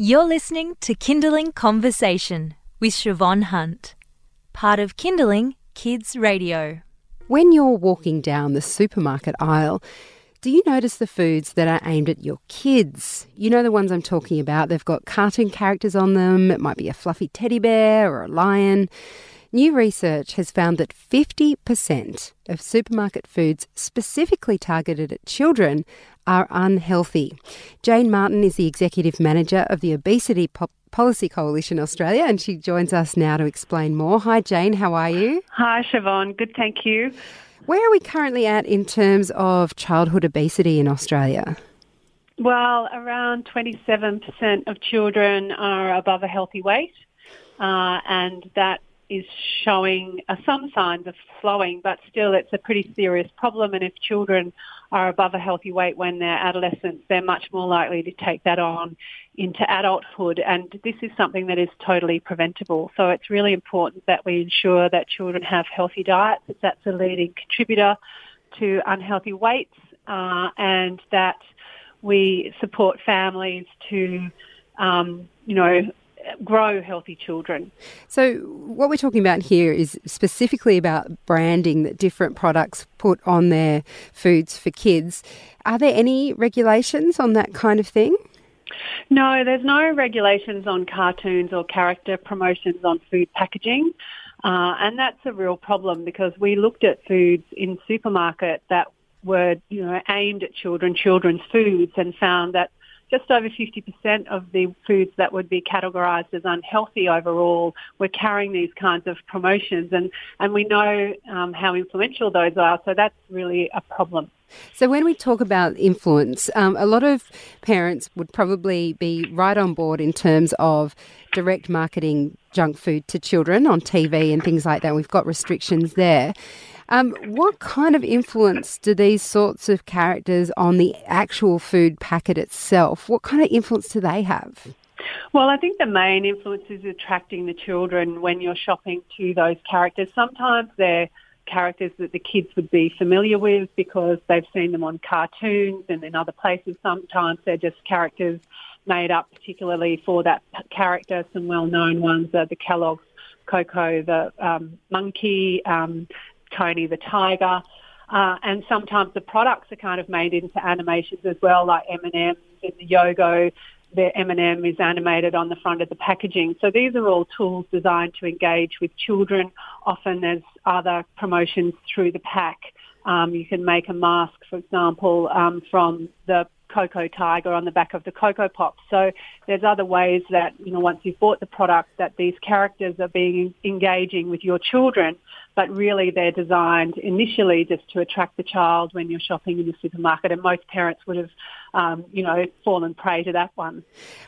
You're listening to Kinderling Conversation with Siobhan Hunt, part of Kinderling Kids Radio. When you're walking down the supermarket aisle, do you notice the foods that are aimed at your kids? You know the ones I'm talking about. They've got cartoon characters on them. It might be a fluffy teddy bear or a lion. New research has found that 50% of supermarket foods specifically targeted at children are unhealthy. Jane Martin is the executive manager of the Obesity Pop- Policy Coalition Australia, and she joins us now to explain more. Hi, Jane, how are you? Hi, Siobhan. Good, thank you. Where are we currently at in terms of childhood obesity in Australia? Well, around 27% of children are above a healthy weight, uh, and that is showing uh, some signs of slowing, but still it's a pretty serious problem. And if children are above a healthy weight when they're adolescents, they're much more likely to take that on into adulthood. And this is something that is totally preventable. So it's really important that we ensure that children have healthy diets. That's a leading contributor to unhealthy weights, uh, and that we support families to, um, you know, grow healthy children. So, what we're talking about here is specifically about branding that different products put on their foods for kids. Are there any regulations on that kind of thing? No, there's no regulations on cartoons or character promotions on food packaging. Uh, and that's a real problem because we looked at foods in supermarket that were, you know, aimed at children, children's foods, and found that just over 50% of the foods that would be categorised as unhealthy overall were carrying these kinds of promotions. And, and we know um, how influential those are, so that's really a problem. So, when we talk about influence, um, a lot of parents would probably be right on board in terms of direct marketing junk food to children on TV and things like that. We've got restrictions there. Um, what kind of influence do these sorts of characters on the actual food packet itself? What kind of influence do they have? Well, I think the main influence is attracting the children when you're shopping to those characters. Sometimes they're characters that the kids would be familiar with because they've seen them on cartoons and in other places. Sometimes they're just characters made up particularly for that character. Some well-known ones are the Kellogg's Coco, the um, monkey, um, Tony the Tiger. Uh, and sometimes the products are kind of made into animations as well, like M&M's and the Yogo. The M&M is animated on the front of the packaging. So these are all tools designed to engage with children. Often there's other promotions through the pack. Um, you can make a mask, for example, um, from the Coco Tiger on the back of the Coco Pop. So there's other ways that, you know, once you've bought the product, that these characters are being engaging with your children but really they're designed initially just to attract the child when you're shopping in the supermarket, and most parents would have, um, you know, fallen prey to that one.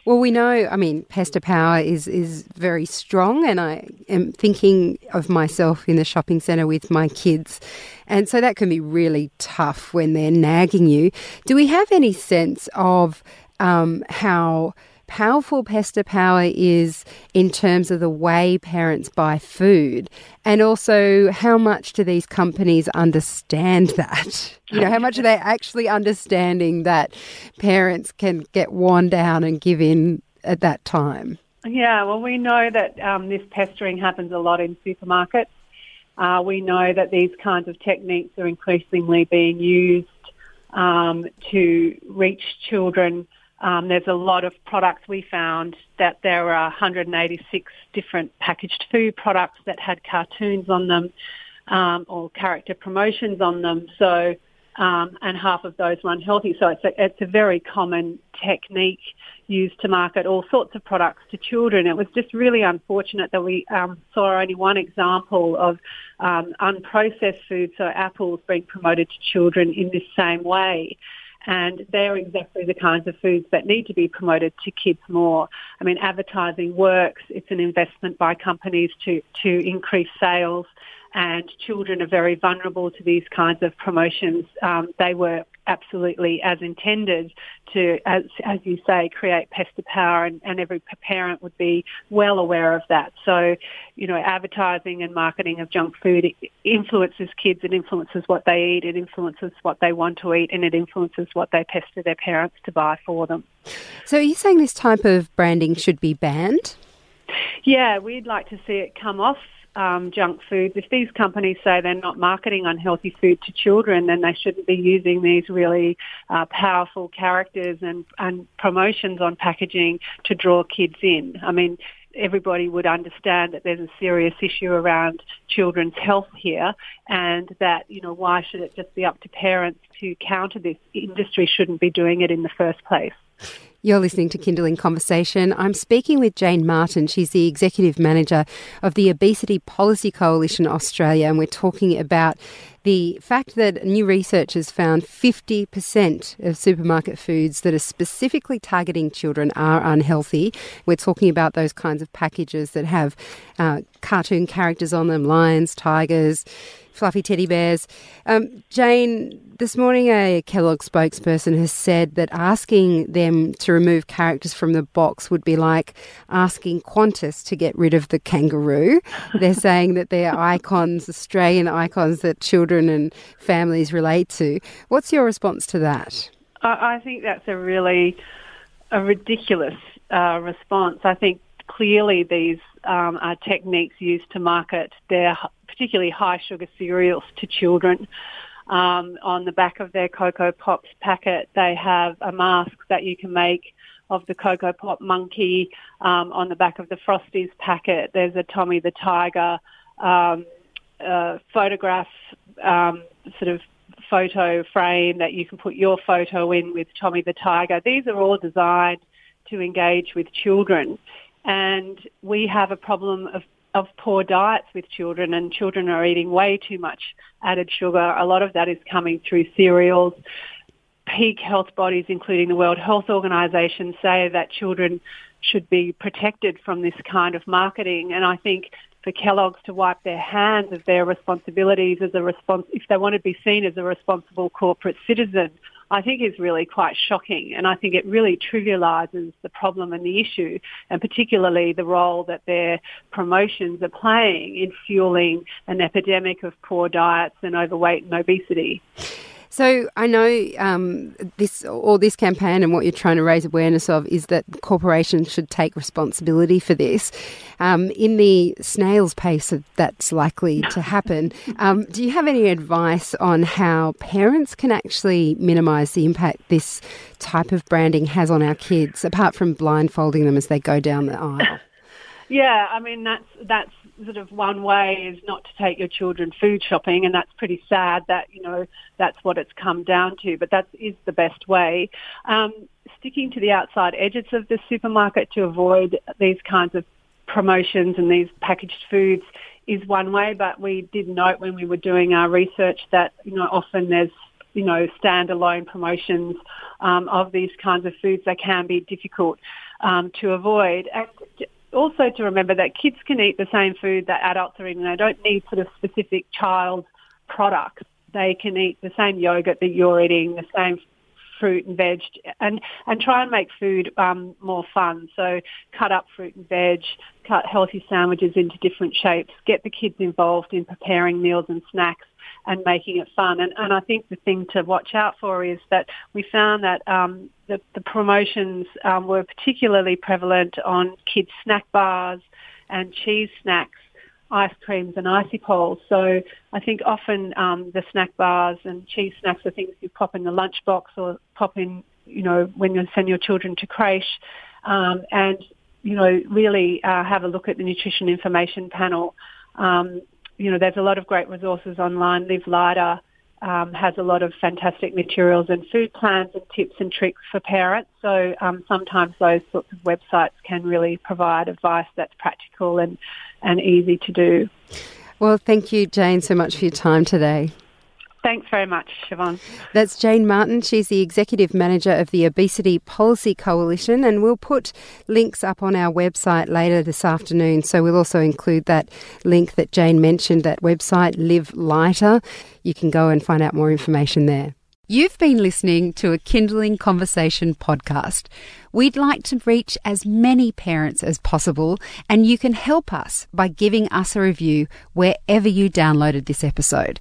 Well, we know, I mean, pester power is is very strong, and I am thinking of myself in the shopping centre with my kids, and so that can be really tough when they're nagging you. Do we have any sense of um, how powerful pester power is in terms of the way parents buy food. And also how much do these companies understand that? You know how much are they actually understanding that parents can get worn down and give in at that time? Yeah well we know that um, this pestering happens a lot in supermarkets. Uh, we know that these kinds of techniques are increasingly being used um, to reach children um, there's a lot of products we found that there were 186 different packaged food products that had cartoons on them um, or character promotions on them. So, um, and half of those were unhealthy. So it's a, it's a very common technique used to market all sorts of products to children. It was just really unfortunate that we um, saw only one example of um, unprocessed food, so apples being promoted to children in this same way and they're exactly the kinds of foods that need to be promoted to kids more. I mean, advertising works. It's an investment by companies to, to increase sales. And children are very vulnerable to these kinds of promotions. Um, they were absolutely as intended to, as, as you say, create pester power and, and every parent would be well aware of that. So, you know, advertising and marketing of junk food influences kids, it influences what they eat, it influences what they want to eat and it influences what they pester their parents to buy for them. So are you saying this type of branding should be banned? Yeah, we'd like to see it come off um, junk foods. If these companies say they're not marketing unhealthy food to children, then they shouldn't be using these really uh, powerful characters and, and promotions on packaging to draw kids in. I mean, everybody would understand that there's a serious issue around children's health here and that, you know, why should it just be up to parents to counter this? Industry shouldn't be doing it in the first place. You're listening to Kinderling Conversation. I'm speaking with Jane Martin. She's the Executive Manager of the Obesity Policy Coalition Australia, and we're talking about the fact that new research has found 50% of supermarket foods that are specifically targeting children are unhealthy. We're talking about those kinds of packages that have uh, cartoon characters on them lions, tigers, fluffy teddy bears. Um, Jane, this morning a Kellogg spokesperson has said that asking them to remove characters from the box would be like asking Qantas to get rid of the kangaroo. They're saying that they're icons, Australian icons that children and families relate to. What's your response to that? I think that's a really a ridiculous uh, response. I think clearly these um, are techniques used to market their particularly high sugar cereals to children. Um, on the back of their Coco Pops packet, they have a mask that you can make of the Coco Pop monkey. Um, on the back of the Frosties packet, there's a Tony the Tiger um, uh, photograph, um, sort of photo frame that you can put your photo in with Tony the Tiger. These are all designed to engage with children. And we have a problem of of poor diets with children and children are eating way too much added sugar. A lot of that is coming through cereals. Peak health bodies, including the World Health Organization, say that children should be protected from this kind of marketing. And I think for Kellogg's to wipe their hands of their responsibilities as a respons- if they want to be seen as a responsible corporate citizen, I think is really quite shocking. And I think it really trivialises the problem and the issue, and particularly the role that their promotions are playing in fueling an epidemic of poor diets and overweight and obesity. So I know um, this or this campaign and what you're trying to raise awareness of is that corporations should take responsibility for this. Um, in the snail's pace that's likely to happen, um, do you have any advice on how parents can actually minimise the impact this type of branding has on our kids, apart from blindfolding them as they go down the aisle? Yeah, I mean that's that's sort of one way is not to take your children food shopping, and that's pretty sad that you know that's what it's come down to. But that is the best way. Um, sticking to the outside edges of the supermarket to avoid these kinds of promotions and these packaged foods is one way. But we did note when we were doing our research that you know often there's you know standalone promotions um, of these kinds of foods that can be difficult um, to avoid. And also to remember that kids can eat the same food that adults are eating. They don't need sort of specific child products. They can eat the same yogurt that you're eating, the same fruit and veg, and and try and make food um, more fun. So cut up fruit and veg, cut healthy sandwiches into different shapes, get the kids involved in preparing meals and snacks and making it fun. And, and I think the thing to watch out for is that we found that um, the, the promotions um, were particularly prevalent on kids' snack bars and cheese snacks, ice creams and icy poles. So I think often um, the snack bars and cheese snacks are things you pop in the lunchbox or pop in, you know, when you send your children to creche. Um, and you know, really uh, have a look at the nutrition information panel um, you know, there's a lot of great resources online. Live Lighter um, has a lot of fantastic materials and food plans and tips and tricks for parents. So um, sometimes those sorts of websites can really provide advice that's practical and, and easy to do. Well, thank you, Jane, so much for your time today. Thanks very much, Siobhan. That's Jane Martin. She's the Executive Manager of the Obesity Policy Coalition, and we'll put links up on our website later this afternoon. So we'll also include that link that Jane mentioned, that website, Live Lighter. You can go and find out more information there. You've been listening to a Kinderling Conversation podcast. We'd like to reach as many parents as possible, and you can help us by giving us a review wherever you downloaded this episode.